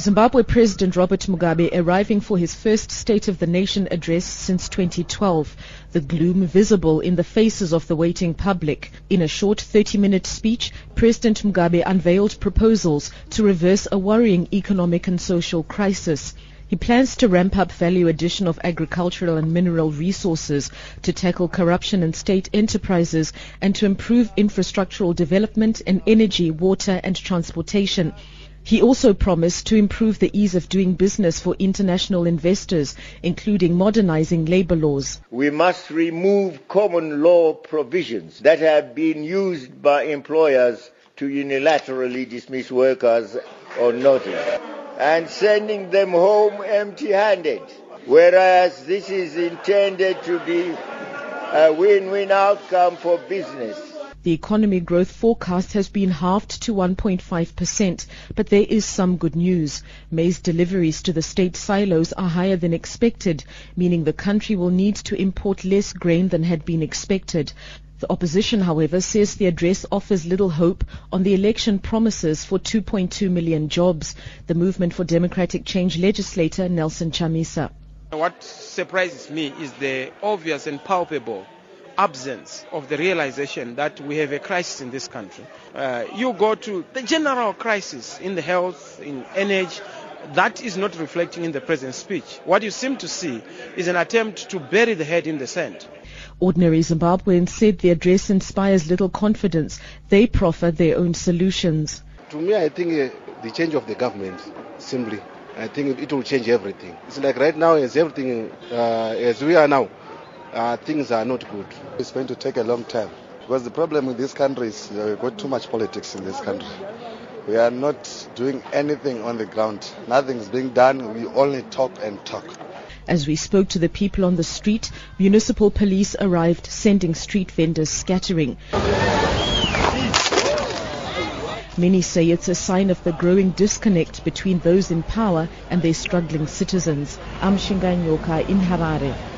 Zimbabwe President Robert Mugabe arriving for his first State of the Nation address since 2012, the gloom visible in the faces of the waiting public. In a short 30-minute speech, President Mugabe unveiled proposals to reverse a worrying economic and social crisis. He plans to ramp up value addition of agricultural and mineral resources to tackle corruption in state enterprises and to improve infrastructural development in energy, water and transportation. He also promised to improve the ease of doing business for international investors, including modernizing labor laws. We must remove common law provisions that have been used by employers to unilaterally dismiss workers on notice and sending them home empty-handed, whereas this is intended to be a win-win outcome for business. The economy growth forecast has been halved to 1.5%, but there is some good news. Maize deliveries to the state silos are higher than expected, meaning the country will need to import less grain than had been expected. The opposition, however, says the address offers little hope on the election promises for 2.2 million jobs. The Movement for Democratic Change legislator Nelson Chamisa. What surprises me is the obvious and palpable absence of the realization that we have a crisis in this country. Uh, you go to the general crisis in the health, in energy, that is not reflecting in the president's speech. What you seem to see is an attempt to bury the head in the sand. Ordinary Zimbabweans said the address inspires little confidence. They proffer their own solutions. To me, I think uh, the change of the government, simply, I think it will change everything. It's like right now, as everything, uh, as we are now, uh, things are not good. It's going to take a long time because the problem with this country is uh, we've got too much politics in this country. We are not doing anything on the ground. Nothing's being done. We only talk and talk. As we spoke to the people on the street, municipal police arrived, sending street vendors scattering. Many say it's a sign of the growing disconnect between those in power and their struggling citizens. I'm Shingai Nyoka in Harare.